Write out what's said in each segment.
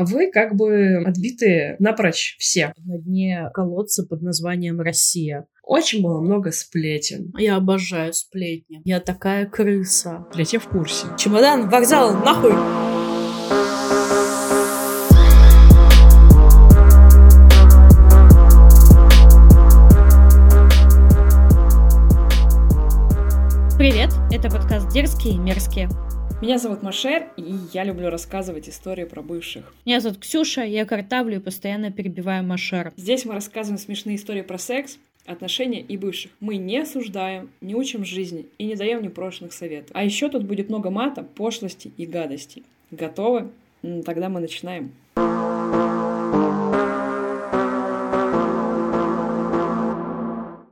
А вы как бы отбитые напрочь все. На дне колодца под названием «Россия». Очень было много сплетен. Я обожаю сплетни. Я такая крыса. Блять, я в курсе. Чемодан, вокзал, нахуй! «Дерзкие и мерзкие». Меня зовут Машер, и я люблю рассказывать истории про бывших. Меня зовут Ксюша, я картавлю и постоянно перебиваю Машер. Здесь мы рассказываем смешные истории про секс, отношения и бывших. Мы не осуждаем, не учим жизни и не даем непрошенных советов. А еще тут будет много мата, пошлости и гадостей. Готовы? Тогда мы начинаем.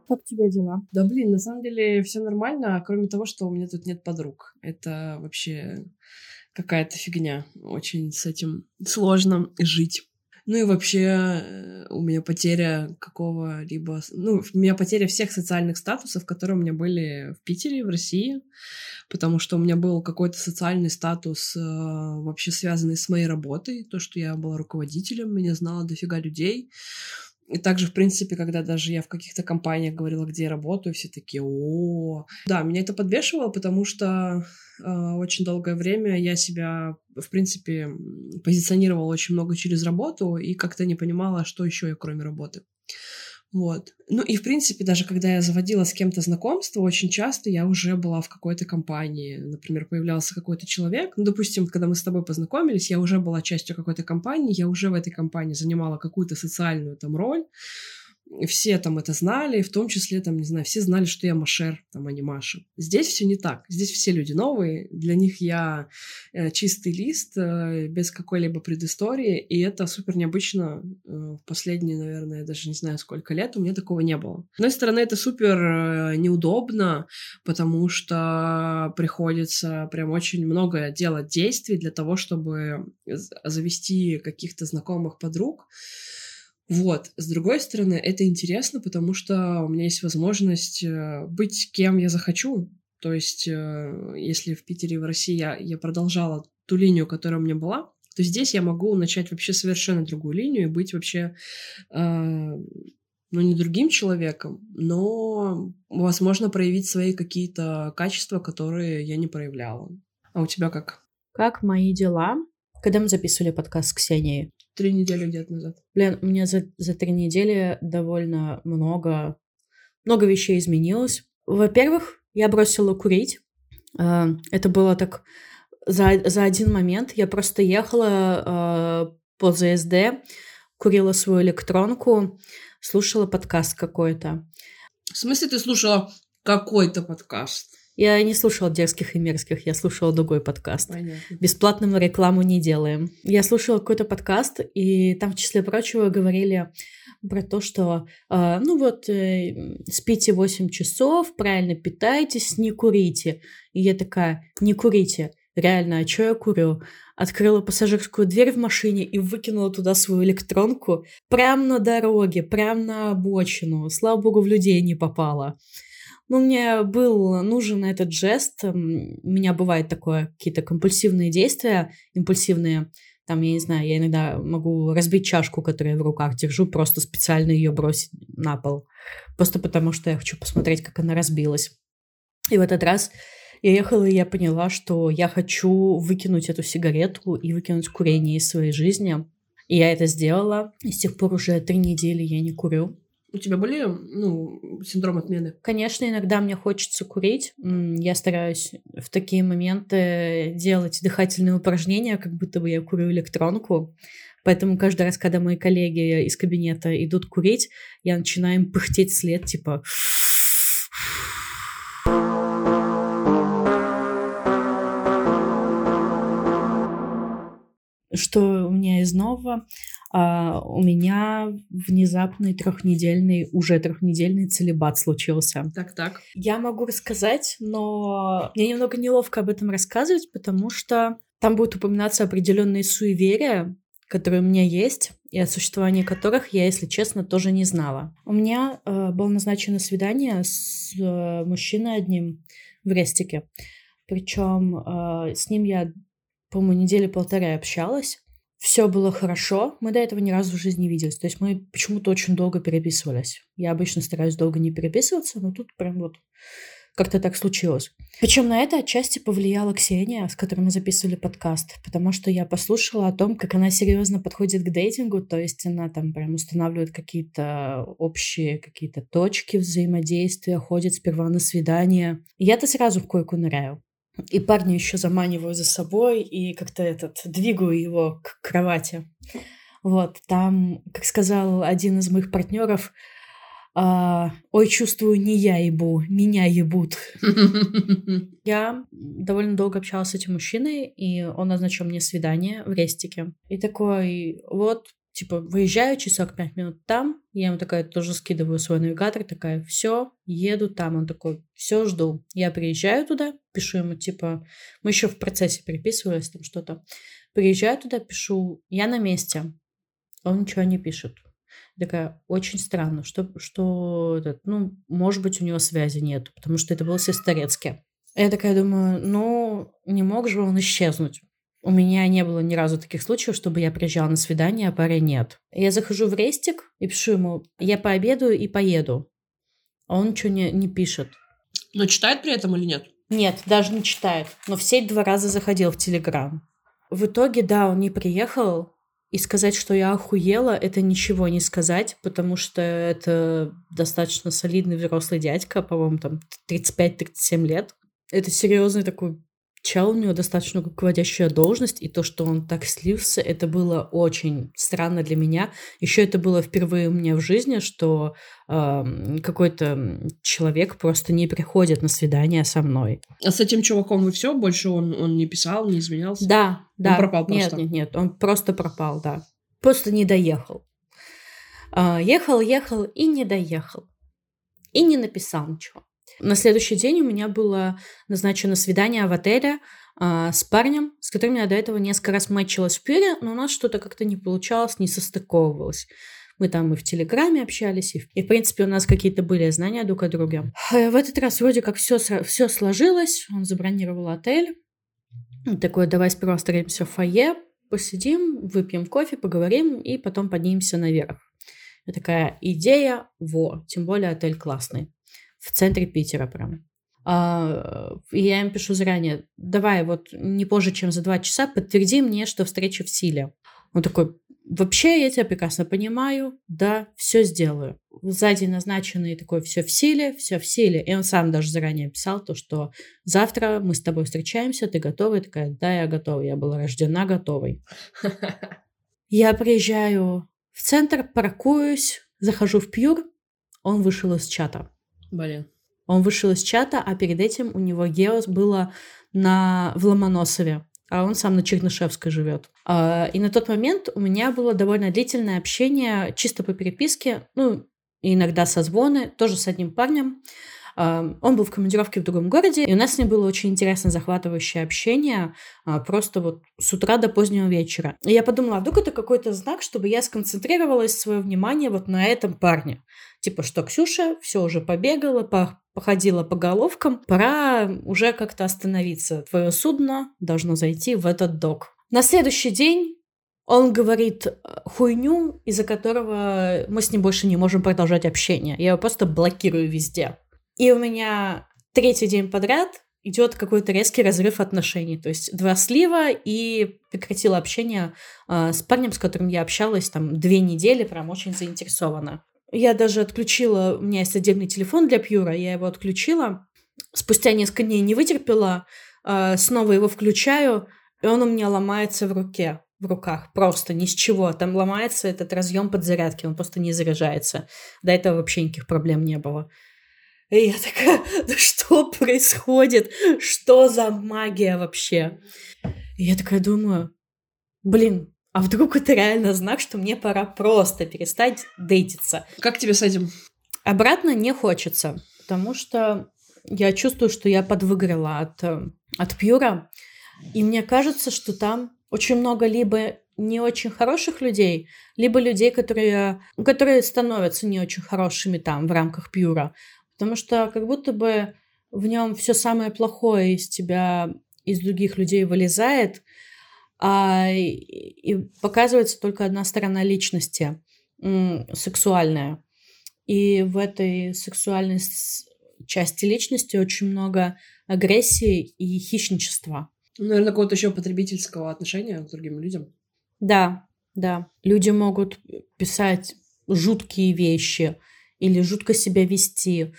Как у тебя дела? Да блин, на самом деле все нормально, кроме того, что у меня тут нет подруг. Это вообще какая-то фигня. Очень с этим сложно жить. Ну и вообще э, у меня потеря какого-либо... Ну, у меня потеря всех социальных статусов, которые у меня были в Питере, в России, потому что у меня был какой-то социальный статус э, вообще связанный с моей работой, то, что я была руководителем, меня знало дофига людей, и также, в принципе, когда даже я в каких-то компаниях говорила, где я работаю, все такие, о, да, меня это подбешивало, потому что э, очень долгое время я себя, в принципе, позиционировала очень много через работу и как-то не понимала, что еще я кроме работы. Вот. Ну и, в принципе, даже когда я заводила с кем-то знакомство, очень часто я уже была в какой-то компании. Например, появлялся какой-то человек. Ну, допустим, когда мы с тобой познакомились, я уже была частью какой-то компании, я уже в этой компании занимала какую-то социальную там роль все там это знали, в том числе, там, не знаю, все знали, что я Машер, там, а не Маша. Здесь все не так. Здесь все люди новые, для них я э, чистый лист, э, без какой-либо предыстории, и это супер необычно. Э, в последние, наверное, даже не знаю, сколько лет у меня такого не было. С одной стороны, это супер неудобно, потому что приходится прям очень много делать действий для того, чтобы завести каких-то знакомых подруг, вот. С другой стороны, это интересно, потому что у меня есть возможность э, быть кем я захочу. То есть, э, если в Питере и в России я, я продолжала ту линию, которая у меня была, то здесь я могу начать вообще совершенно другую линию и быть вообще, э, ну, не другим человеком, но, возможно, проявить свои какие-то качества, которые я не проявляла. А у тебя как? Как мои дела? Когда мы записывали подкаст с Ксенией? Три недели где-то назад. Блин, у меня за, за три недели довольно много, много вещей изменилось. Во-первых, я бросила курить. А, это было так за, за один момент. Я просто ехала э, по ЗСД, курила свою электронку, слушала подкаст какой-то. В смысле ты слушала какой-то подкаст? Я не слушала дерзких и мерзких, я слушала другой подкаст. Понятно. Бесплатно мы рекламу не делаем. Я слушала какой-то подкаст, и там, в числе прочего, говорили про то, что, э, ну вот, э, спите 8 часов, правильно питайтесь, не курите. И я такая, не курите. Реально, а что я курю? Открыла пассажирскую дверь в машине и выкинула туда свою электронку прямо на дороге, прямо на обочину. Слава богу, в людей не попала. Ну, мне был нужен этот жест. У меня бывает такое, какие-то компульсивные действия, импульсивные. Там, я не знаю, я иногда могу разбить чашку, которую я в руках держу, просто специально ее бросить на пол. Просто потому, что я хочу посмотреть, как она разбилась. И в этот раз я ехала, и я поняла, что я хочу выкинуть эту сигарету и выкинуть курение из своей жизни. И я это сделала. И с тех пор уже три недели я не курю. У тебя были, ну, синдром отмены? Конечно, иногда мне хочется курить. Я стараюсь в такие моменты делать дыхательные упражнения, как будто бы я курю электронку. Поэтому каждый раз, когда мои коллеги из кабинета идут курить, я начинаю им пыхтеть вслед, типа... Что у меня из нового? А, у меня внезапный трехнедельный, уже трехнедельный целебат случился. Так, так. Я могу рассказать, но мне немного неловко об этом рассказывать, потому что там будут упоминаться определенные суеверия, которые у меня есть, и о существовании которых я, если честно, тоже не знала. У меня э, было назначено свидание с э, мужчиной одним в Рестике. Причем э, с ним я, по-моему, недели полторы общалась. Все было хорошо. Мы до этого ни разу в жизни не виделись. То есть мы почему-то очень долго переписывались. Я обычно стараюсь долго не переписываться, но тут прям вот как-то так случилось. Причем на это отчасти повлияла Ксения, с которой мы записывали подкаст, потому что я послушала о том, как она серьезно подходит к дейтингу, то есть она там прям устанавливает какие-то общие какие-то точки взаимодействия, ходит сперва на свидание. Я-то сразу в койку ныряю. И парня еще заманиваю за собой и как-то этот двигаю его к кровати. Вот, там, как сказал один из моих партнеров, а, ой, чувствую, не я ебу, меня ебут. Я довольно долго общалась с этим мужчиной, и он назначил мне свидание в рестике. И такой, вот, типа, выезжаю через 45 минут там, я ему такая тоже скидываю свой навигатор, такая, все, еду там. Он такой, все, жду. Я приезжаю туда, пишу ему, типа, мы еще в процессе переписывались там что-то. Приезжаю туда, пишу, я на месте. Он ничего не пишет такая, очень странно, что, что ну, может быть, у него связи нет, потому что это был Сестрорецке. Я такая думаю, ну, не мог же он исчезнуть. У меня не было ни разу таких случаев, чтобы я приезжала на свидание, а пары нет. Я захожу в рестик и пишу ему, я пообедаю и поеду. А он ничего не, не пишет. Но читает при этом или нет? Нет, даже не читает. Но в сеть два раза заходил в Телеграм. В итоге, да, он не приехал, и сказать, что я охуела, это ничего не сказать, потому что это достаточно солидный взрослый дядька, по-моему, там 35-37 лет. Это серьезный такой чел, у него достаточно руководящая должность, и то, что он так слился, это было очень странно для меня. Еще это было впервые у меня в жизни, что э, какой-то человек просто не приходит на свидание со мной. А с этим чуваком вы все? Больше он, он не писал, не изменялся? Да, да. Он пропал просто? Нет, нет, нет, он просто пропал, да. Просто не доехал. Э, ехал, ехал и не доехал. И не написал ничего. На следующий день у меня было назначено свидание в отеле э, с парнем, с которым я до этого несколько раз мэтчилась в пире, но у нас что-то как-то не получалось, не состыковывалось. Мы там и в Телеграме общались, и, и в принципе, у нас какие-то были знания друг о друге. В этот раз вроде как все, все сложилось. Он забронировал отель. Такой, давай сперва встретимся в фойе, посидим, выпьем кофе, поговорим, и потом поднимемся наверх. Я такая, идея, во, тем более отель классный в центре Питера прям. А, я им пишу заранее, давай вот не позже, чем за два часа подтверди мне, что встреча в силе. Он такой, вообще я тебя прекрасно понимаю, да, все сделаю. Сзади назначенный такой, все в силе, все в силе. И он сам даже заранее писал то, что завтра мы с тобой встречаемся, ты готова? Я такая, да, я готова, я была рождена готовой. Я приезжаю в центр, паркуюсь, захожу в Пьюр, он вышел из чата. Блин. Он вышел из чата, а перед этим у него Геос было на, в Ломоносове, а он сам на Чернышевской живет. А, и на тот момент у меня было довольно длительное общение чисто по переписке, ну, иногда созвоны, тоже с одним парнем. Он был в командировке в другом городе, и у нас с ним было очень интересно захватывающее общение, а, просто вот с утра до позднего вечера. И я подумала, а вдруг это какой-то знак, чтобы я сконцентрировалась свое внимание вот на этом парне. Типа, что Ксюша все уже побегала, по походила по головкам, пора уже как-то остановиться. Твое судно должно зайти в этот док. На следующий день он говорит э, хуйню, из-за которого мы с ним больше не можем продолжать общение. Я его просто блокирую везде. И у меня третий день подряд идет какой-то резкий разрыв отношений. То есть два слива и прекратила общение э, с парнем, с которым я общалась там две недели, прям очень заинтересована. Я даже отключила, у меня есть отдельный телефон для Пьюра, я его отключила. Спустя несколько дней не вытерпела, э, снова его включаю, и он у меня ломается в руке, в руках, просто ни с чего. Там ломается этот разъем подзарядки, он просто не заряжается. До этого вообще никаких проблем не было. И я такая, да что происходит? Что за магия вообще? И я такая думаю, блин, а вдруг это реально знак, что мне пора просто перестать дейтиться? Как тебе с этим? Обратно не хочется, потому что я чувствую, что я подвыгорела от, от Пьюра. И мне кажется, что там очень много либо не очень хороших людей, либо людей, которые, которые становятся не очень хорошими там в рамках Пьюра. Потому что как будто бы в нем все самое плохое из тебя, из других людей вылезает, а и показывается только одна сторона личности, сексуальная. И в этой сексуальной части личности очень много агрессии и хищничества. Ну, наверное, какого-то еще потребительского отношения к другим людям. Да, да. Люди могут писать жуткие вещи или жутко себя вести,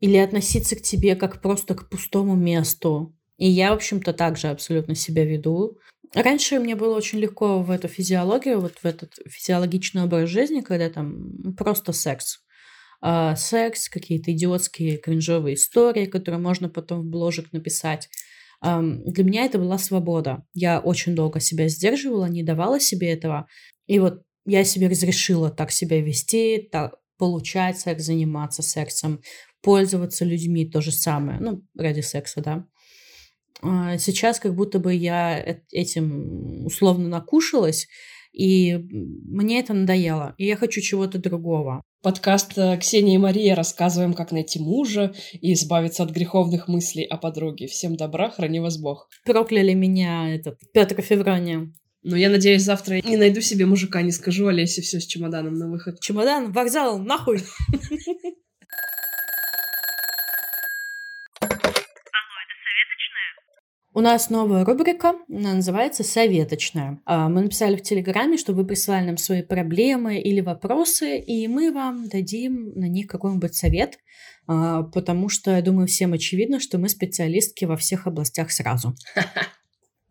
или относиться к тебе как просто к пустому месту. И я, в общем-то, также абсолютно себя веду. Раньше мне было очень легко в эту физиологию, вот в этот физиологичный образ жизни, когда там просто секс. А, секс, какие-то идиотские кринжовые истории, которые можно потом в бложек написать. А, для меня это была свобода. Я очень долго себя сдерживала, не давала себе этого. И вот я себе разрешила так себя вести, так получать секс, заниматься сексом, пользоваться людьми, то же самое, ну, ради секса, да. А, сейчас как будто бы я этим условно накушалась, и мне это надоело, и я хочу чего-то другого. Подкаст э, Ксения и Мария рассказываем, как найти мужа и избавиться от греховных мыслей о подруге. Всем добра, храни вас Бог. Прокляли меня этот Петр Феврония. Ну, я надеюсь, завтра не найду себе мужика, не скажу Олесе все с чемоданом на выход. Чемодан, вокзал, нахуй! У нас новая рубрика, она называется «Советочная». А, мы написали в Телеграме, что вы присылали нам свои проблемы или вопросы, и мы вам дадим на них какой-нибудь совет, а, потому что, я думаю, всем очевидно, что мы специалистки во всех областях сразу.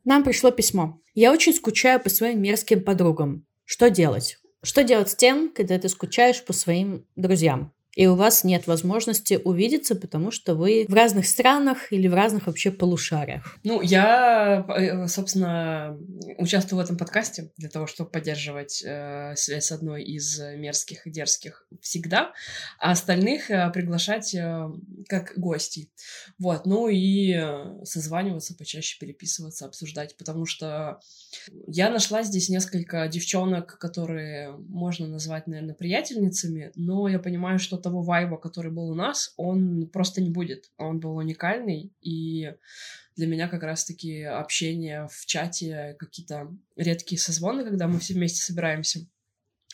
Нам пришло письмо. «Я очень скучаю по своим мерзким подругам. Что делать?» Что делать с тем, когда ты скучаешь по своим друзьям? И у вас нет возможности увидеться, потому что вы в разных странах или в разных вообще полушариях. Ну, я, э, собственно, участвую в этом подкасте для того, чтобы поддерживать э, связь с одной из мерзких и дерзких всегда, а остальных э, приглашать э, как гостей. Вот, ну и созваниваться, почаще переписываться, обсуждать, потому что я нашла здесь несколько девчонок, которые можно назвать, наверное, приятельницами, но я понимаю, что того вайба, который был у нас, он просто не будет. Он был уникальный, и для меня как раз-таки общение в чате, какие-то редкие созвоны, когда мы все вместе собираемся,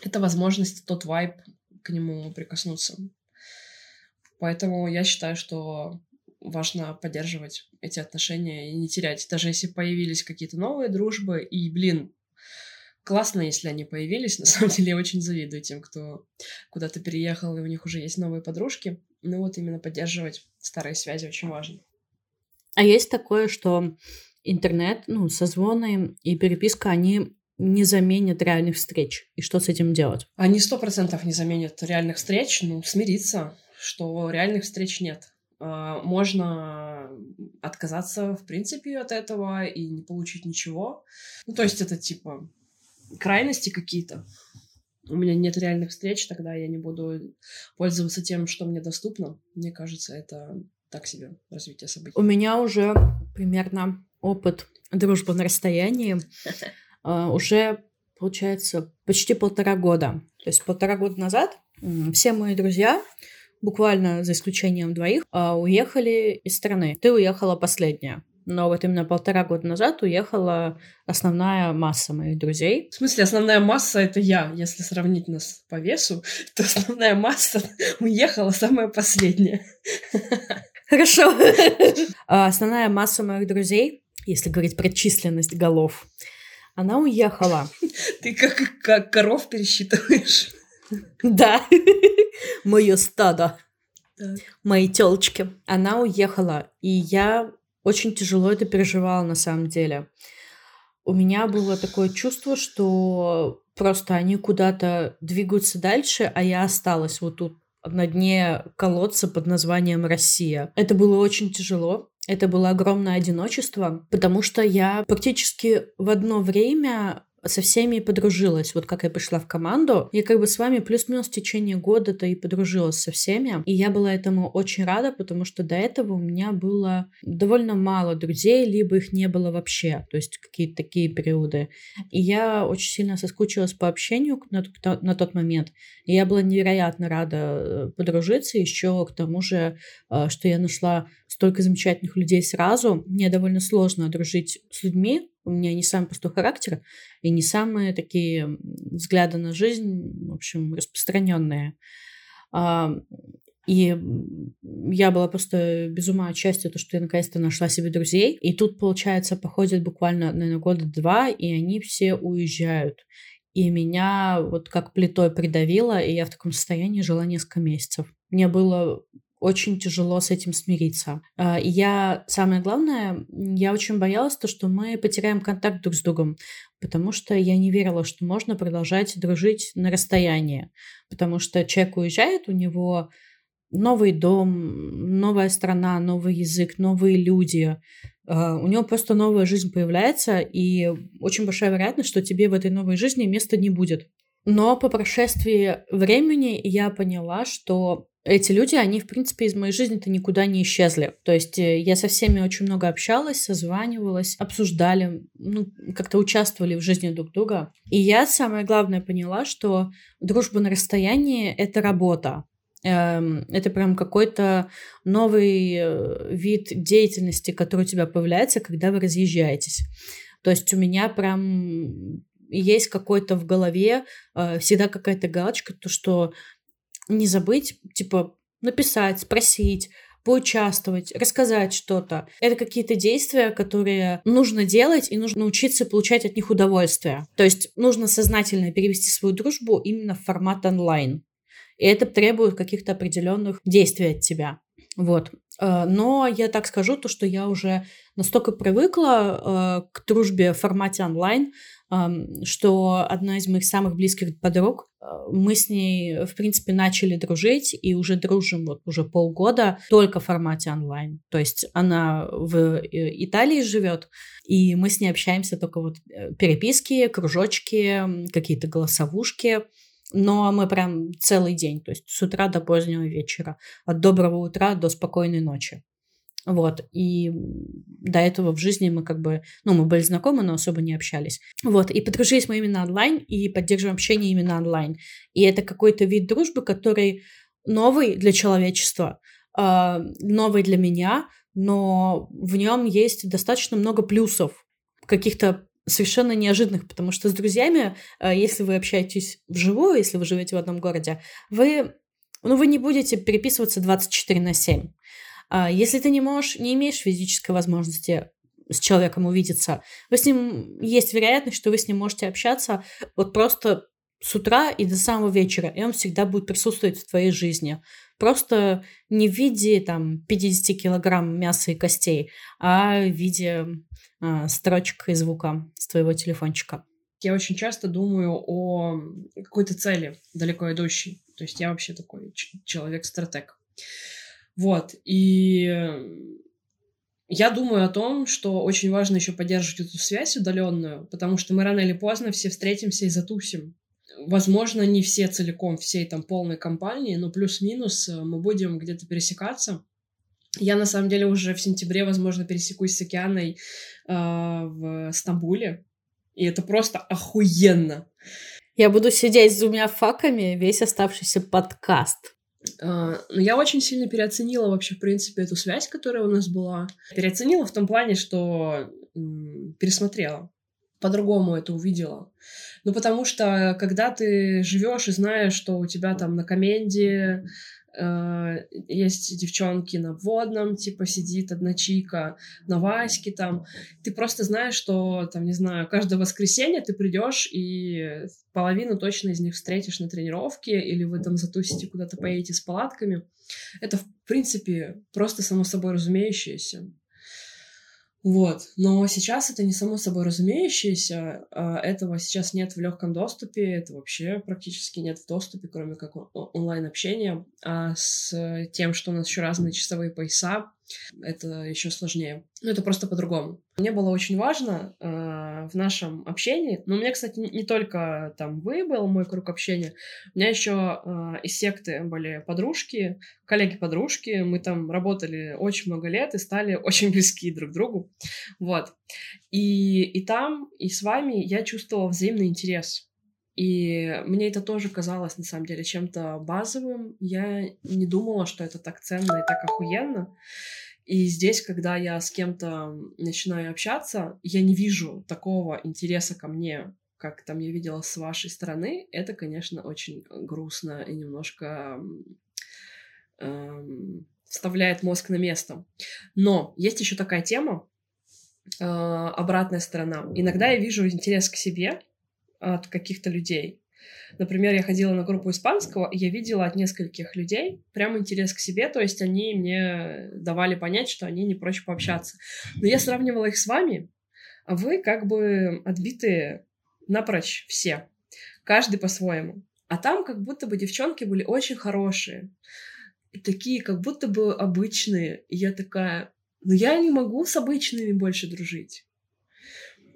это возможность, тот вайб к нему прикоснуться. Поэтому я считаю, что важно поддерживать эти отношения и не терять. Даже если появились какие-то новые дружбы, и, блин, классно, если они появились. На самом деле, я очень завидую тем, кто куда-то переехал, и у них уже есть новые подружки. Ну вот именно поддерживать старые связи очень важно. А есть такое, что интернет, ну, созвоны и переписка, они не заменят реальных встреч. И что с этим делать? Они сто процентов не заменят реальных встреч. Ну, смириться, что реальных встреч нет. А, можно отказаться, в принципе, от этого и не получить ничего. Ну, то есть это типа крайности какие-то. У меня нет реальных встреч, тогда я не буду пользоваться тем, что мне доступно. Мне кажется, это так себе развитие событий. У меня уже примерно опыт дружбы на расстоянии. А, уже, получается, почти полтора года. То есть полтора года назад все мои друзья буквально за исключением двоих, а, уехали из страны. Ты уехала последняя. Но вот именно полтора года назад уехала основная масса моих друзей. В смысле, основная масса — это я. Если сравнить нас по весу, то основная масса уехала самая последняя. Хорошо. А основная масса моих друзей, если говорить про численность голов, она уехала. Ты как, как коров пересчитываешь? Да, мое стадо, мои телочки. Она уехала, и я очень тяжело это переживала на самом деле. У меня было такое чувство, что просто они куда-то двигаются дальше, а я осталась вот тут на дне колодца под названием Россия. Это было очень тяжело. Это было огромное одиночество, потому что я практически в одно время со всеми подружилась. Вот как я пришла в команду, я как бы с вами плюс-минус в течение года-то и подружилась со всеми. И я была этому очень рада, потому что до этого у меня было довольно мало друзей, либо их не было вообще. То есть какие-то такие периоды. И я очень сильно соскучилась по общению на, на тот момент. И я была невероятно рада э, подружиться. Еще к тому же, э, что я нашла столько замечательных людей сразу. Мне довольно сложно дружить с людьми, У меня не самый простой характер и не самые такие взгляды на жизнь, в общем, распространенные. И я была просто без ума от счастья, то, что я наконец-то нашла себе друзей. И тут, получается, походит буквально, наверное, года два, и они все уезжают. И меня вот как плитой придавило, и я в таком состоянии жила несколько месяцев. Мне было очень тяжело с этим смириться. А, я, самое главное, я очень боялась то, что мы потеряем контакт друг с другом, потому что я не верила, что можно продолжать дружить на расстоянии, потому что человек уезжает, у него новый дом, новая страна, новый язык, новые люди. Uh, у него просто новая жизнь появляется, и очень большая вероятность, что тебе в этой новой жизни места не будет. Но по прошествии времени я поняла, что эти люди, они, в принципе, из моей жизни-то никуда не исчезли. То есть э, я со всеми очень много общалась, созванивалась, обсуждали, ну, как-то участвовали в жизни друг друга. И я, самое главное, поняла, что дружба на расстоянии — это работа. Эм, это прям какой-то новый э, вид деятельности, который у тебя появляется, когда вы разъезжаетесь. То есть у меня прям есть какой-то в голове э, всегда какая-то галочка, то что не забыть, типа, написать, спросить, поучаствовать, рассказать что-то. Это какие-то действия, которые нужно делать, и нужно научиться получать от них удовольствие. То есть нужно сознательно перевести свою дружбу именно в формат онлайн. И это требует каких-то определенных действий от тебя. Вот. Э, но я так скажу, то, что я уже настолько привыкла э, к дружбе в формате онлайн, что одна из моих самых близких подруг, э, мы с ней, в принципе, начали дружить и уже дружим вот уже полгода только в формате онлайн. То есть она в Италии живет, и мы с ней общаемся только вот переписки, кружочки, какие-то голосовушки но мы прям целый день, то есть с утра до позднего вечера, от доброго утра до спокойной ночи. Вот, и до этого в жизни мы как бы, ну, мы были знакомы, но особо не общались. Вот, и подружились мы именно онлайн, и поддерживаем общение именно онлайн. И это какой-то вид дружбы, который новый для человечества, э, новый для меня, но в нем есть достаточно много плюсов, каких-то совершенно неожиданных, потому что с друзьями, э, если вы общаетесь вживую, если вы живете в одном городе, вы, ну, вы не будете переписываться 24 на 7. А если ты не можешь, не имеешь физической возможности с человеком увидеться, вы с ним есть вероятность, что вы с ним можете общаться вот просто с утра и до самого вечера, и он всегда будет присутствовать в твоей жизни. Просто не в виде там 50 килограмм мяса и костей, а в виде э, строчек и звука с твоего телефончика. Я очень часто думаю о какой-то цели далеко идущей. То есть я вообще такой человек-стратег. Вот. И я думаю о том, что очень важно еще поддерживать эту связь удаленную, потому что мы рано или поздно все встретимся и затусим. Возможно, не все целиком, всей там полной компании, но плюс-минус э, мы будем где-то пересекаться. Я, на самом деле, уже в сентябре, возможно, пересекусь с Океаной э, в Стамбуле. И это просто охуенно. Я буду сидеть с двумя факами весь оставшийся подкаст. Uh, но я очень сильно переоценила вообще, в принципе, эту связь, которая у нас была. Переоценила в том плане, что пересмотрела по-другому это увидела. Ну, потому что, когда ты живешь и знаешь, что у тебя там на коменде есть девчонки на вводном, типа сидит одна чика, на Ваське там, ты просто знаешь, что, там, не знаю, каждое воскресенье ты придешь и половину точно из них встретишь на тренировке, или вы там затусите куда-то поедете с палатками. Это, в принципе, просто само собой разумеющееся. Вот. Но сейчас это не само собой разумеющееся. А, этого сейчас нет в легком доступе. Это вообще практически нет в доступе, кроме как онлайн-общения. А с тем, что у нас еще разные часовые пояса, это еще сложнее. Ну, это просто по-другому. Мне было очень важно э, в нашем общении, но у меня, кстати, не только там вы был мой круг общения, у меня еще э, из секты были подружки, коллеги-подружки, мы там работали очень много лет и стали очень близки друг к другу, вот. И, и там, и с вами я чувствовала взаимный интерес. И мне это тоже казалось, на самом деле, чем-то базовым. Я не думала, что это так ценно и так охуенно. И здесь, когда я с кем-то начинаю общаться, я не вижу такого интереса ко мне, как там я видела с вашей стороны. Это, конечно, очень грустно и немножко эм, вставляет мозг на место. Но есть еще такая тема, э, обратная сторона. Иногда я вижу интерес к себе от каких-то людей. Например, я ходила на группу испанского, и я видела от нескольких людей прям интерес к себе, то есть они мне давали понять, что они не прочь пообщаться. Но я сравнивала их с вами, а вы как бы отбитые напрочь все, каждый по-своему. А там как будто бы девчонки были очень хорошие, такие как будто бы обычные. И я такая, ну я не могу с обычными больше дружить.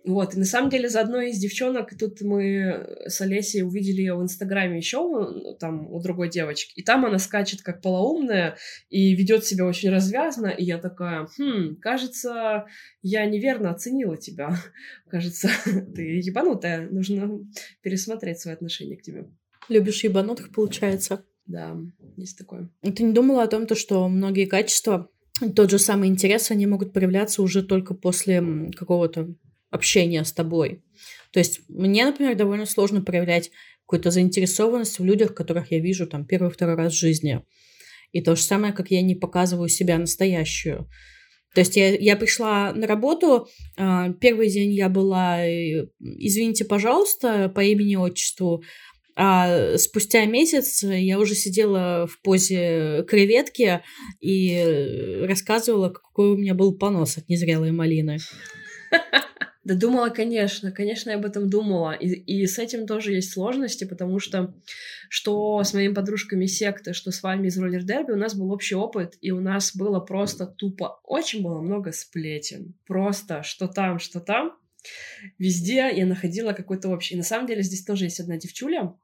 Вот, и на самом деле за одной из девчонок, тут мы с Олесей увидели ее в Инстаграме еще, там, у другой девочки, и там она скачет как полоумная и ведет себя очень развязно, и я такая, хм, кажется, я неверно оценила тебя, кажется, ты ебанутая, нужно пересмотреть свое отношение к тебе. Любишь ебанутых, получается? Да, есть такое. Ты не думала о том, то, что многие качества, тот же самый интерес, они могут проявляться уже только после какого-то общения с тобой. То есть мне, например, довольно сложно проявлять какую-то заинтересованность в людях, которых я вижу там первый-второй раз в жизни. И то же самое, как я не показываю себя настоящую. То есть я, я пришла на работу, э, первый день я была, э, извините, пожалуйста, по имени-отчеству, а спустя месяц я уже сидела в позе креветки и рассказывала, какой у меня был понос от незрелой малины. Да думала, конечно, конечно, я об этом думала. И, и с этим тоже есть сложности, потому что что с моими подружками секты, что с вами из роллер дерби, у нас был общий опыт, и у нас было просто тупо, очень было много сплетен. Просто что там, что там. Везде я находила какой-то общий. И на самом деле здесь тоже есть одна девчуля.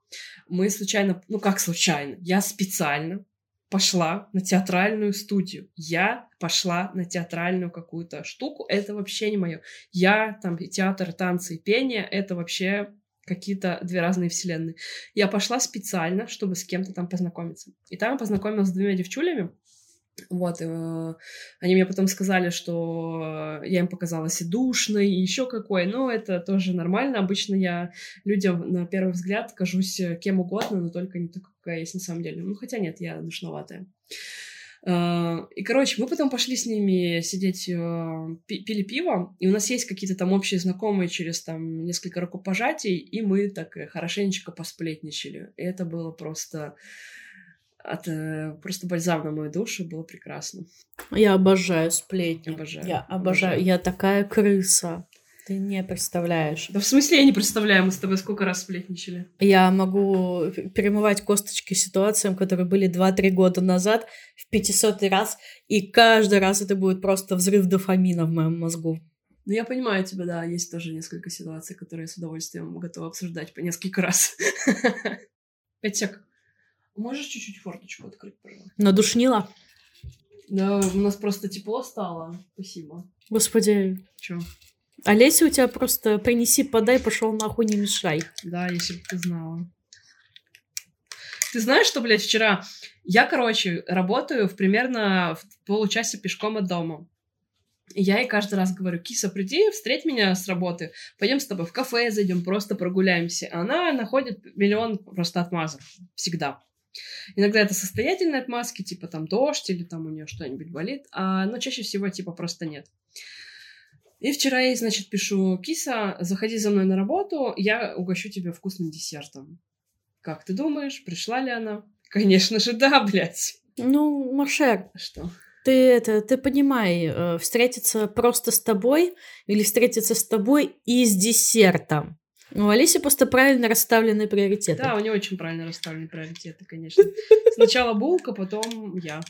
Мы случайно, ну как случайно, я специально пошла на театральную студию. Я пошла на театральную какую-то штуку. Это вообще не мое. Я там театр, танцы и пение. Это вообще какие-то две разные вселенные. Я пошла специально, чтобы с кем-то там познакомиться. И там я познакомилась с двумя девчулями. Вот, э, они мне потом сказали, что я им показалась и душной, и еще какой. Но это тоже нормально. Обычно я людям на первый взгляд кажусь кем угодно, но только не такой, какая есть на самом деле. Ну, хотя нет, я душноватая. Uh, и, короче, мы потом пошли с ними сидеть, uh, пили пиво, и у нас есть какие-то там общие знакомые через там несколько рукопожатий, и мы так хорошенечко посплетничали. И это было просто от э, просто бальзам на мою душу было прекрасно. Я обожаю сплетни. Обожаю. Я обожаю. обожаю. Я такая крыса. Ты не представляешь. Да в смысле я не представляю, мы с тобой сколько раз сплетничали. Я могу перемывать косточки ситуациям, которые были 2-3 года назад в 500 раз, и каждый раз это будет просто взрыв дофамина в моем мозгу. Ну, я понимаю тебя, да, есть тоже несколько ситуаций, которые я с удовольствием готова обсуждать по несколько раз. Пять Можешь чуть-чуть форточку открыть, пожалуйста? Надушнила? Да, у нас просто тепло стало. Спасибо. Господи. Чё? Олеся, у тебя просто принеси, подай, пошел нахуй, не мешай. Да, если бы ты знала. Ты знаешь, что, блядь, вчера... Я, короче, работаю в примерно в получасе пешком от дома. И я ей каждый раз говорю, киса, приди, встреть меня с работы, пойдем с тобой в кафе зайдем, просто прогуляемся. Она находит миллион просто отмазок. Всегда. Иногда это состоятельные отмазки, типа там дождь или там у нее что-нибудь болит, а, но чаще всего типа просто нет. И вчера я ей, значит, пишу, киса, заходи за мной на работу, я угощу тебя вкусным десертом. Как ты думаешь, пришла ли она? Конечно же, да, блядь. Ну, Машер. Что? Ты это, ты понимай, э, встретиться просто с тобой или встретиться с тобой и с десертом. У Алиси просто правильно расставлены приоритеты. Да, у нее очень правильно расставлены приоритеты, конечно. Сначала булка, потом я.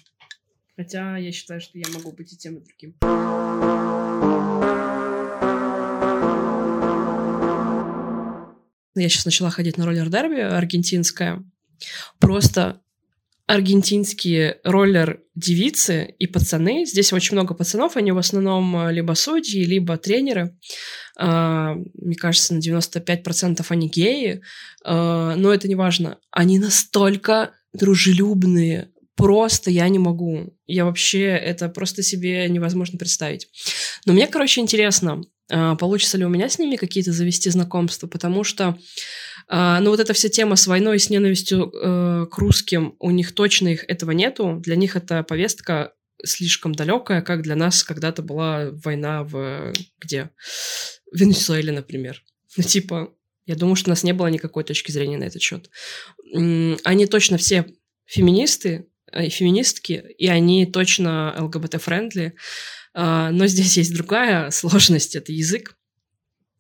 Хотя я считаю, что я могу быть и тем, и другим. Я сейчас начала ходить на роллер-дерби аргентинская. Просто аргентинские роллер-девицы и пацаны. Здесь очень много пацанов, они в основном э, либо судьи, либо тренеры. Uh, мне кажется, на 95% они геи, uh, но это не важно. Они настолько дружелюбные, просто я не могу. Я вообще, это просто себе невозможно представить. Но мне, короче, интересно, а, получится ли у меня с ними какие-то завести знакомства, потому что, а, ну, вот эта вся тема с войной и с ненавистью э, к русским, у них точно их этого нету. Для них эта повестка слишком далекая, как для нас когда-то была война в... где? В Венесуэле, например. Ну, типа, я думаю, что у нас не было никакой точки зрения на этот счет. Они точно все феминисты э, и феминистки, и они точно ЛГБТ-френдли, а, но здесь есть другая сложность, это язык.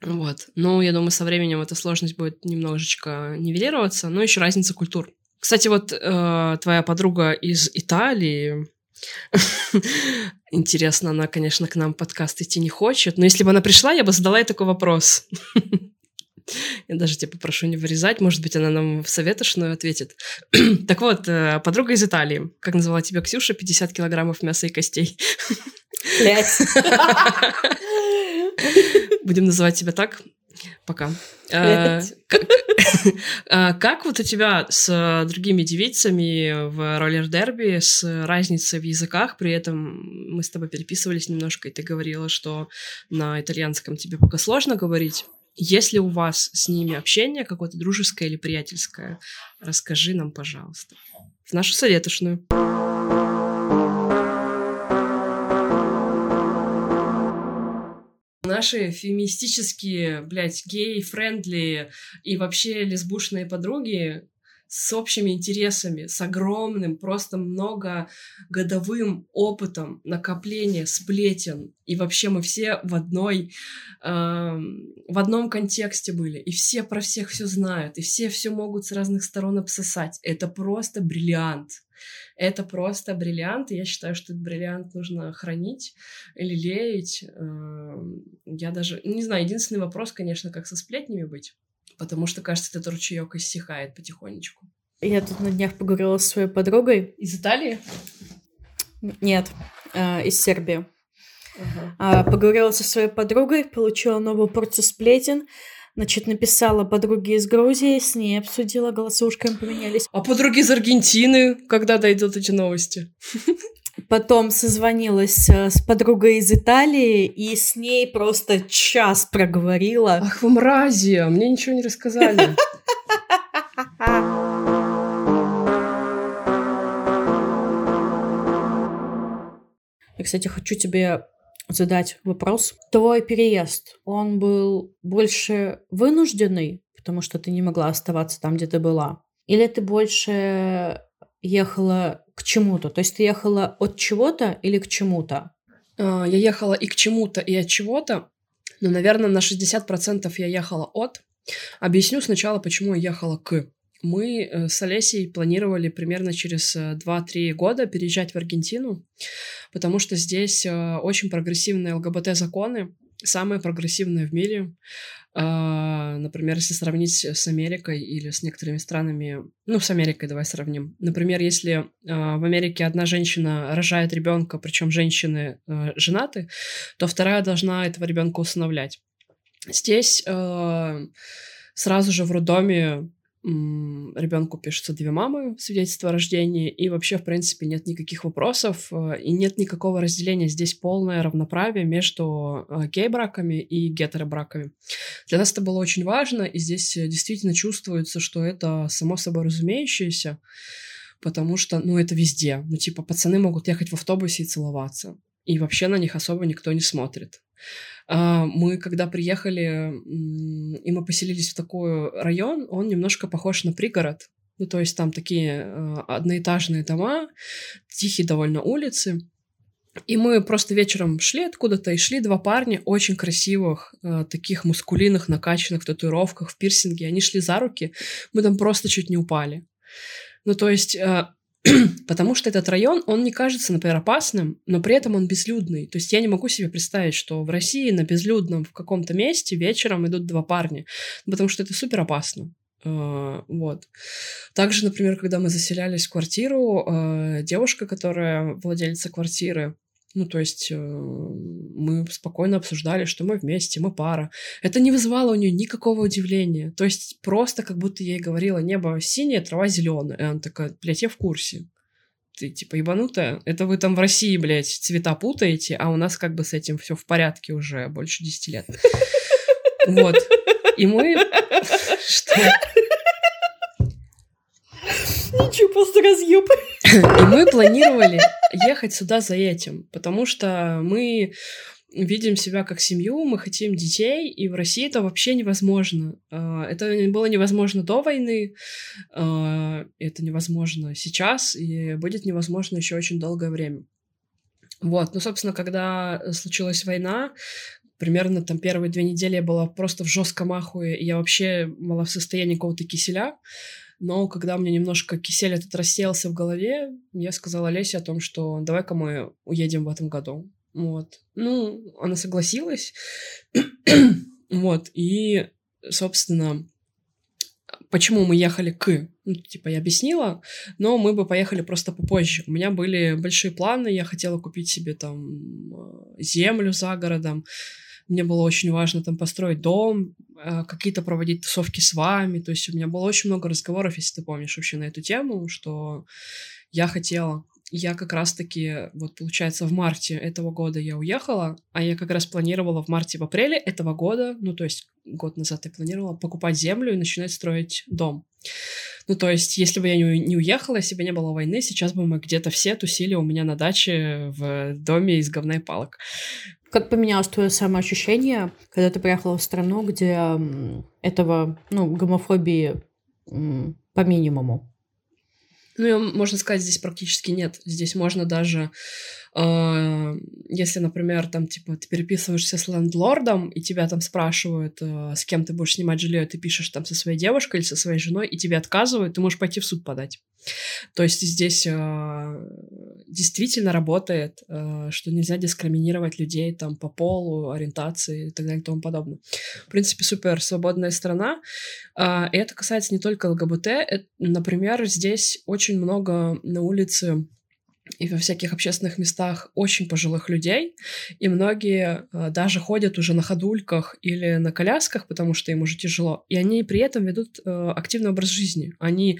Вот. Но я думаю, со временем эта сложность будет немножечко нивелироваться, но еще разница культур. Кстати, вот э, твоя подруга из Италии, интересно, она, конечно, к нам подкаст идти не хочет, но если бы она пришла, я бы задала ей такой вопрос. Я даже тебя попрошу не вырезать, может быть, она нам в советошную ответит. так вот, э, подруга из Италии. Как назвала тебя Ксюша? 50 килограммов мяса и костей. Блять. Будем называть тебя так. Пока. А, а, как вот у тебя с другими девицами в роллер-дерби, с разницей в языках, при этом мы с тобой переписывались немножко, и ты говорила, что на итальянском тебе пока сложно говорить. Если у вас с ними общение какое-то дружеское или приятельское, расскажи нам, пожалуйста. В нашу советушную. Наши феминистические, блядь, гей-френдли и вообще лесбушные подруги с общими интересами, с огромным, просто многогодовым опытом накопления сплетен. И вообще мы все в одной, э, в одном контексте были. И все про всех все знают. И все все могут с разных сторон обсосать. Это просто бриллиант. Это просто бриллиант, и я считаю, что этот бриллиант нужно хранить или леять. Эм, я даже... Не знаю, единственный вопрос, конечно, как со сплетнями быть потому что, кажется, этот ручеек иссякает потихонечку. Я тут на днях поговорила с своей подругой. Из Италии? Нет, э, из Сербии. Uh-huh. Поговорила со своей подругой, получила новую порцию сплетен. Значит, написала подруге из Грузии, с ней обсудила, голосушками поменялись. А подруги из Аргентины, когда дойдут эти новости? Потом созвонилась э, с подругой из Италии и с ней просто час проговорила. Ах вы мрази, а мне ничего не рассказали. Я, кстати, хочу тебе задать вопрос. Твой переезд, он был больше вынужденный, потому что ты не могла оставаться там, где ты была? Или ты больше ехала к чему-то? То есть ты ехала от чего-то или к чему-то? А, я ехала и к чему-то, и от чего-то. Но, наверное, на 60% я ехала от. Объясню сначала, почему я ехала к. Мы э, с Олесей планировали примерно через 2-3 э, года переезжать в Аргентину, потому что здесь э, очень прогрессивные ЛГБТ-законы, самые прогрессивные в мире. А, например, если сравнить с Америкой или с некоторыми странами, ну, с Америкой давай сравним. Например, если а, в Америке одна женщина рожает ребенка, причем женщины а, женаты, то вторая должна этого ребенка усыновлять. Здесь сразу же в роддоме ребенку пишутся две мамы, свидетельство о рождении, и вообще, в принципе, нет никаких вопросов, э, и нет никакого разделения. Здесь полное равноправие между э, гей-браками и гетеробраками. Для нас это было очень важно, и здесь действительно чувствуется, что это само собой разумеющееся, потому что, ну, это везде. Ну, типа, пацаны могут ехать в автобусе и целоваться, и вообще на них особо никто не смотрит. А, мы, когда приехали, и мы поселились в такой район, он немножко похож на пригород. Ну, то есть там такие а, одноэтажные дома, тихие довольно улицы. И мы просто вечером шли откуда-то, и шли два парня очень красивых, э, таких мускулинных, накачанных в татуировках, в пирсинге. Они шли за руки, мы там просто чуть не упали. Ну, то есть Потому что этот район, он не кажется, например, опасным, но при этом он безлюдный. То есть я не могу себе представить, что в России на безлюдном в каком-то месте вечером идут два парня, потому что это супер опасно. Uh, вот. Также, например, когда мы заселялись в квартиру, uh, девушка, которая владельца квартиры, ну, то есть э, мы спокойно обсуждали, что мы вместе, мы пара. Это не вызывало у нее никакого удивления. То есть просто как будто ей говорила небо синее, трава зеленая. И она такая, блядь, я в курсе. ты типа ебанутая, это вы там в России, блядь, цвета путаете, а у нас как бы с этим все в порядке уже больше 10 лет. Вот. И мы... Что? Ничего, просто разъеб. И мы планировали ехать сюда за этим, потому что мы видим себя как семью, мы хотим детей, и в России это вообще невозможно. А, это было невозможно до войны, а, это невозможно сейчас, и будет невозможно еще очень долгое время. Вот, ну, собственно, когда случилась война, примерно там первые две недели я была просто в жестком ахуе, и я вообще была в состоянии какого-то киселя, но когда у меня немножко кисель этот рассеялся в голове, я сказала Лесе о том, что давай-ка мы уедем в этом году. Вот. Ну, она согласилась. вот. И, собственно, почему мы ехали к, ну, типа, я объяснила, но мы бы поехали просто попозже. У меня были большие планы, я хотела купить себе там э, землю за городом, мне было очень важно там построить дом, э, какие-то проводить тусовки с вами, то есть у меня было очень много разговоров, если ты помнишь, вообще на эту тему, что я хотела я как раз-таки, вот получается, в марте этого года я уехала, а я как раз планировала в марте, в апреле этого года, ну, то есть год назад я планировала покупать землю и начинать строить дом. Ну, то есть, если бы я не, уехала, если бы не было войны, сейчас бы мы где-то все тусили у меня на даче в доме из говна палок. Как поменялось твое самоощущение, когда ты приехала в страну, где этого, ну, гомофобии по минимуму? Ну, можно сказать, здесь практически нет. Здесь можно даже если, например, там, типа, ты переписываешься с лендлордом, и тебя там спрашивают, э, с кем ты будешь снимать жилье, ты пишешь там со своей девушкой или со своей женой, и тебе отказывают, ты можешь пойти в суд подать. То есть здесь э, действительно работает, э, что нельзя дискриминировать людей там по полу, ориентации и так далее и тому подобное. В принципе, супер свободная страна. Э, и это касается не только ЛГБТ. Это, например, здесь очень много на улице и во всяких общественных местах очень пожилых людей, и многие э, даже ходят уже на ходульках или на колясках, потому что им уже тяжело, и они при этом ведут э, активный образ жизни. Они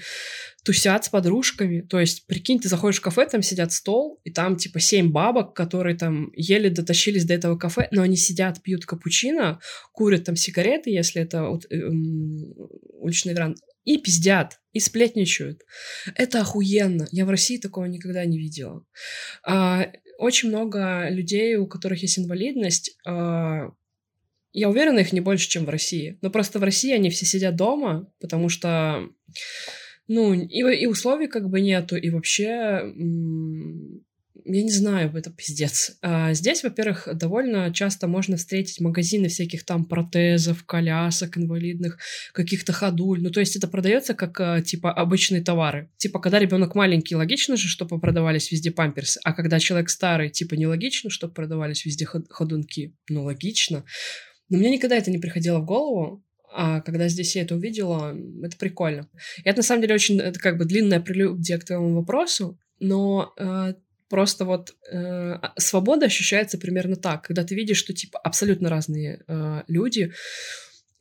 тусят с подружками, то есть, прикинь, ты заходишь в кафе, там сидят стол, и там типа семь бабок, которые там еле дотащились до этого кафе, но они сидят, пьют капучино, курят там сигареты, если это вот, э, уличный вариант, и пиздят, и сплетничают. Это охуенно. Я в России такого никогда не видела. А, очень много людей, у которых есть инвалидность, а, я уверена, их не больше, чем в России. Но просто в России они все сидят дома, потому что, ну, и, и условий как бы нету, и вообще я не знаю, это пиздец. А здесь, во-первых, довольно часто можно встретить магазины всяких там протезов, колясок инвалидных, каких-то ходуль. Ну, то есть это продается как, а, типа, обычные товары. Типа, когда ребенок маленький, логично же, чтобы продавались везде памперсы. А когда человек старый, типа, нелогично, чтобы продавались везде ходунки. Ну, логично. Но мне никогда это не приходило в голову. А когда здесь я это увидела, это прикольно. И это, на самом деле, очень это как бы длинная прелюдия к твоему вопросу, но э, Просто вот э, а, свобода ощущается примерно так, когда ты видишь, что типа абсолютно разные э, люди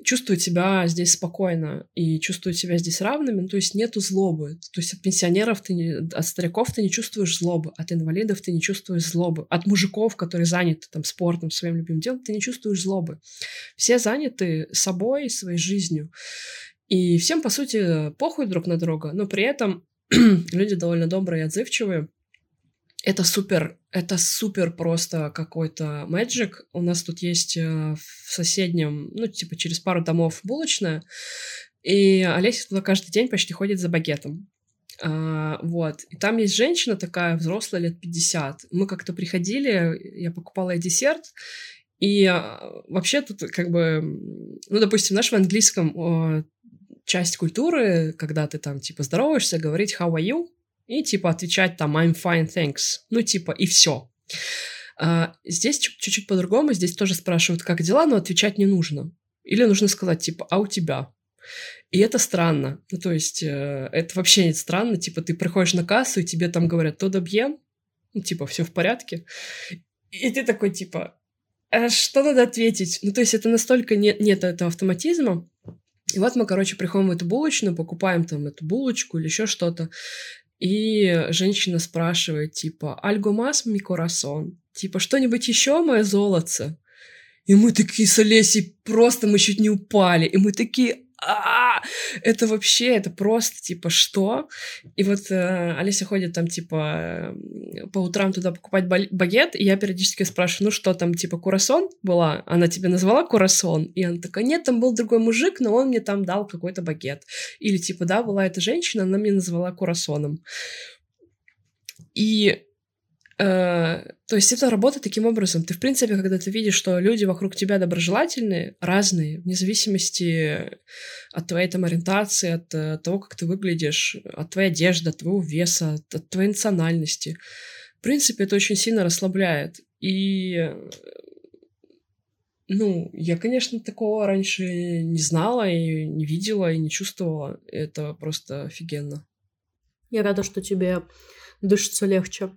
чувствуют себя здесь спокойно и чувствуют себя здесь равными, ну, то есть нету злобы. То есть от пенсионеров ты не, от стариков ты не чувствуешь злобы, от инвалидов ты не чувствуешь злобы, от мужиков, которые заняты там спортом, своим любимым делом, ты не чувствуешь злобы. Все заняты собой, своей жизнью. И всем, по сути, похуй друг на друга, но при этом люди довольно добрые и отзывчивые, это супер, это супер просто какой-то мэджик. У нас тут есть э, в соседнем, ну, типа через пару домов булочная, и Олеся туда каждый день почти ходит за багетом. А, вот. И там есть женщина такая, взрослая, лет 50. Мы как-то приходили, я покупала ей десерт, и а, вообще тут как бы, ну, допустим, наш в английском часть культуры, когда ты там, типа, здороваешься, говорить «how are you?», и типа отвечать там I'm fine, thanks. Ну типа и все. А, здесь чуть-чуть по-другому. Здесь тоже спрашивают, как дела, но отвечать не нужно. Или нужно сказать типа а у тебя. И это странно. Ну, то есть, э, это вообще не странно. Типа, ты приходишь на кассу, и тебе там говорят, то добьем, ну, типа, все в порядке. И ты такой, типа, а что надо ответить? Ну, то есть, это настолько нет, нет этого автоматизма. И вот мы, короче, приходим в эту булочную, покупаем там эту булочку или еще что-то. И женщина спрашивает, типа, «Альгумас ми корасон?» Типа, что-нибудь еще, мое золотце? И мы такие с Олесей, просто мы чуть не упали. И мы такие, это вообще, это просто, типа, что? И вот э, Олеся ходит там, типа, по утрам туда покупать багет, и я периодически спрашиваю, ну что там, типа, курасон была? Она тебе назвала курасон? И она такая, нет, там был другой мужик, но он мне там дал какой-то багет. Или, типа, да, была эта женщина, она мне назвала курасоном. И то есть это работает таким образом. Ты, в принципе, когда ты видишь, что люди вокруг тебя доброжелательные, разные, вне зависимости от твоей там ориентации, от, э, того, как ты выглядишь, от твоей одежды, от твоего веса, от твоей национальности. В принципе, это очень сильно расслабляет. И ну, я, конечно, такого раньше не знала и не видела и не чувствовала. Это просто офигенно. Я рада, что тебе дышится легче.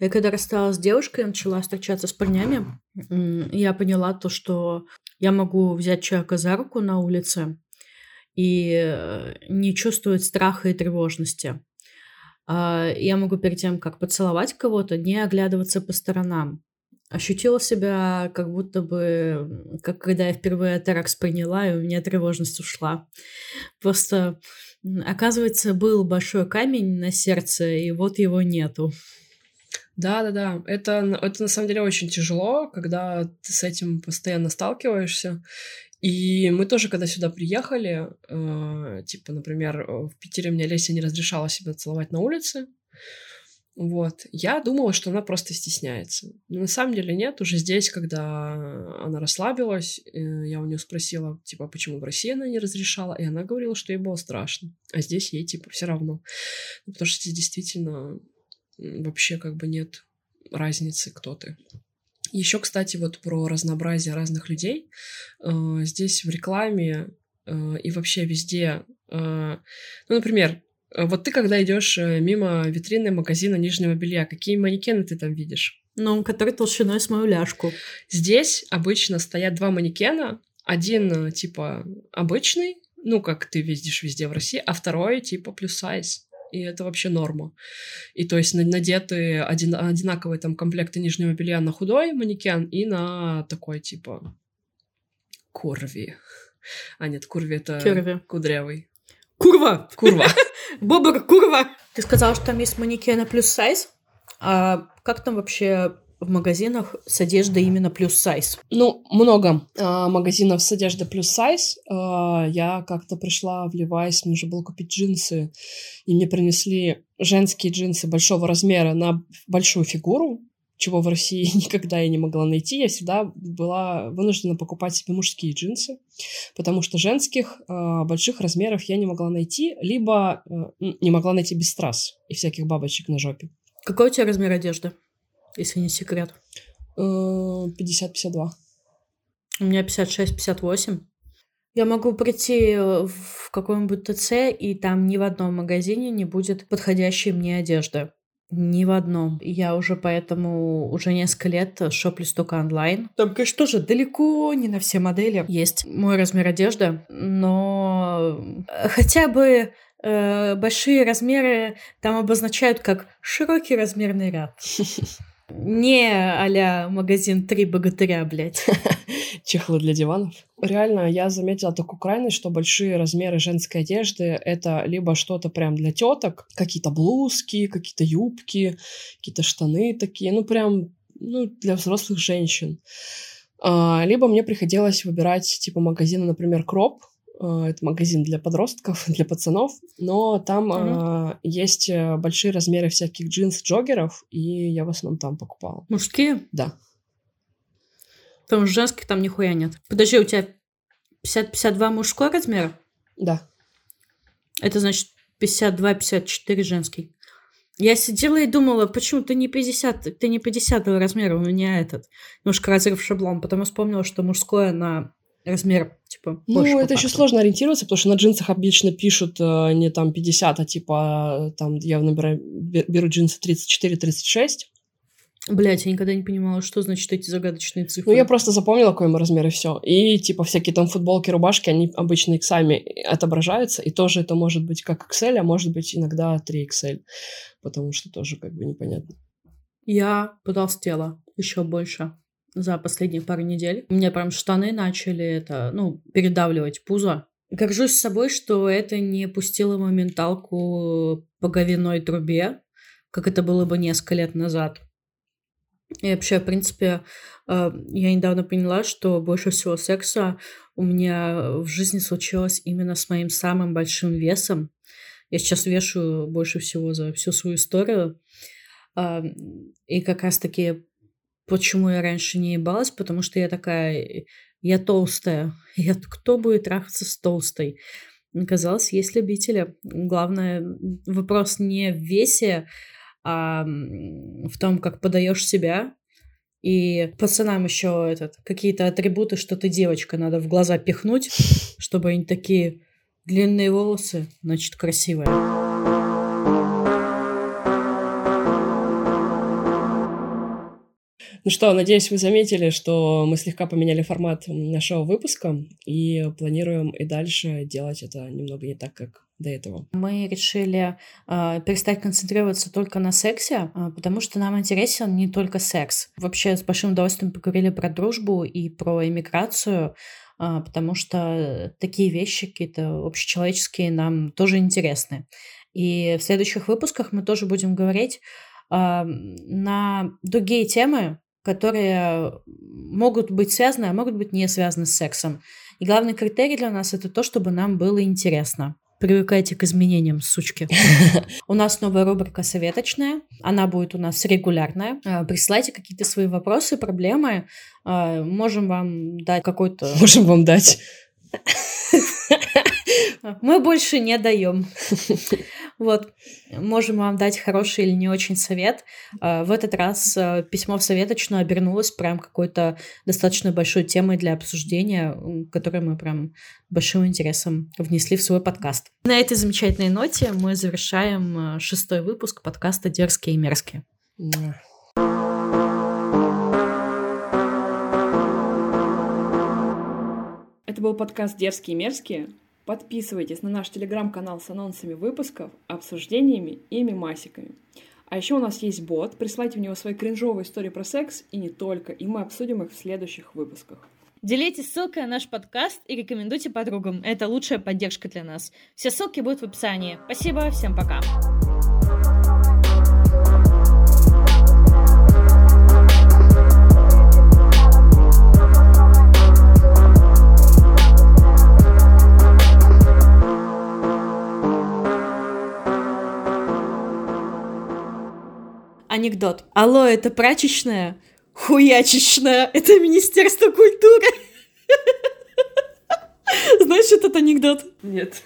Я когда рассталась с девушкой, начала встречаться с парнями, я поняла то, что я могу взять человека за руку на улице и э, не чувствовать страха и тревожности. А, я могу перед тем, как поцеловать кого-то, не оглядываться по сторонам. Ощутила себя как будто бы, как когда я впервые Теракс приняла, и у меня тревожность ушла. Просто, оказывается, был большой камень на сердце, и вот его нету. Да-да-да, это, это на самом деле очень тяжело, когда ты с этим постоянно сталкиваешься. И мы тоже, когда сюда приехали, э, типа, например, в Питере мне Леся не разрешала себя целовать на улице, вот. Я думала, что она просто стесняется. Но на самом деле нет. Уже здесь, когда она расслабилась, э, я у нее спросила, типа, почему в России она не разрешала, и она говорила, что ей было страшно. А здесь ей, типа, все равно. Ну, потому что здесь действительно вообще как бы нет разницы, кто ты. Еще, кстати, вот про разнообразие разных людей. Э, здесь в рекламе э, и вообще везде, э, ну, например, вот ты, когда идешь мимо витрины магазина нижнего белья, какие манекены ты там видишь? Ну, который толщиной с мою ляжку. Здесь обычно стоят два манекена. Один, типа, обычный, ну, как ты видишь везде в России, а второй, типа, плюс сайз и это вообще норма. И то есть надеты один, одинаковые там комплекты нижнего белья на худой манекен и на такой типа курви. А нет, курви это Курви. кудрявый. Курва! Курва. Бобр, курва! Ты сказал, что там есть манекены плюс сайз. А как там вообще в магазинах с одеждой именно плюс сайз? Ну, много э, магазинов с одеждой плюс сайз. Э, я как-то пришла в Levi's, мне же было купить джинсы, и мне принесли женские джинсы большого размера на большую фигуру, чего в России никогда я не могла найти. Я всегда была вынуждена покупать себе мужские джинсы, потому что женских э, больших размеров я не могла найти, либо э, не могла найти без страз и всяких бабочек на жопе. Какой у тебя размер одежды? Если не секрет? 50-52. Э, У меня 56-58. Я могу прийти э, в какой-нибудь ТЦ, и там ни в одном магазине не будет подходящей мне одежды. Ни в одном. Я уже поэтому уже несколько лет шоплюсь только онлайн. Там, конечно, тоже далеко не на все модели есть мой размер одежды, но хотя бы э, большие размеры там обозначают как широкий размерный ряд. Не а магазин «Три богатыря», блядь. Чехлы для диванов. Реально, я заметила такую крайность, что большие размеры женской одежды — это либо что-то прям для теток, какие-то блузки, какие-то юбки, какие-то штаны такие, ну прям ну, для взрослых женщин. А, либо мне приходилось выбирать типа магазины, например, Кроп, это магазин для подростков, для пацанов, но там mm-hmm. э, есть э, большие размеры всяких джинс-джоггеров, и я в основном там покупала. Мужские? Да. Потому что женских там нихуя нет. Подожди, у тебя 50-52 мужской размер? Да. Это значит 52-54 женский. Я сидела и думала, почему ты не 50, ты не 50 размера, у меня этот немножко разрыв шаблон, потом вспомнила, что мужское на размер, типа, Ну, это еще сложно ориентироваться, потому что на джинсах обычно пишут э, не там 50, а типа там я набираю, беру джинсы 34-36. Блять, я никогда не понимала, что значит эти загадочные цифры. Ну, я просто запомнила, какой мы размер, и все. И, типа, всякие там футболки, рубашки, они обычно иксами отображаются, и тоже это может быть как XL, а может быть иногда 3XL, потому что тоже как бы непонятно. Я потолстела еще больше за последние пару недель. У меня прям штаны начали это, ну, передавливать пузо. Горжусь собой, что это не пустило моменталку по говяной трубе, как это было бы несколько лет назад. И вообще, в принципе, э, я недавно поняла, что больше всего секса у меня в жизни случилось именно с моим самым большим весом. Я сейчас вешу больше всего за всю свою историю. И как раз-таки почему я раньше не ебалась, потому что я такая, я толстая. Я, кто будет трахаться с толстой? Оказалось, есть любители. Главное, вопрос не в весе, а в том, как подаешь себя. И пацанам еще этот какие-то атрибуты, что ты девочка, надо в глаза пихнуть, чтобы они такие длинные волосы, значит, красивая. Ну что, надеюсь, вы заметили, что мы слегка поменяли формат нашего выпуска и планируем и дальше делать это немного не так, как до этого. Мы решили э, перестать концентрироваться только на сексе, э, потому что нам интересен не только секс. Вообще с большим удовольствием поговорили про дружбу и про иммиграцию, э, потому что такие вещи какие-то общечеловеческие нам тоже интересны. И в следующих выпусках мы тоже будем говорить на другие темы, которые могут быть связаны, а могут быть не связаны с сексом. И главный критерий для нас это то, чтобы нам было интересно. Привыкайте к изменениям, сучки. У нас новая рубрика «Советочная». Она будет у нас регулярная. А, присылайте какие-то свои вопросы, проблемы. А, можем вам дать какой-то... Можем вам дать. Мы больше не даем. Вот, можем вам дать хороший или не очень совет. А, в этот раз а, письмо в советочную обернулось прям какой-то достаточно большой темой для обсуждения, которую мы прям большим интересом внесли в свой подкаст. На этой замечательной ноте мы завершаем а, шестой выпуск подкаста «Дерзкие и мерзкие». Это был подкаст «Дерзкие и мерзкие». Подписывайтесь на наш телеграм-канал с анонсами выпусков, обсуждениями и мемасиками. А еще у нас есть бот, присылайте в него свои кринжовые истории про секс и не только, и мы обсудим их в следующих выпусках. Делитесь ссылкой на наш подкаст и рекомендуйте подругам. Это лучшая поддержка для нас. Все ссылки будут в описании. Спасибо, всем пока. Анекдот. Алло, это прачечная? Хуячечная. Это Министерство культуры. Знаешь этот анекдот? Нет.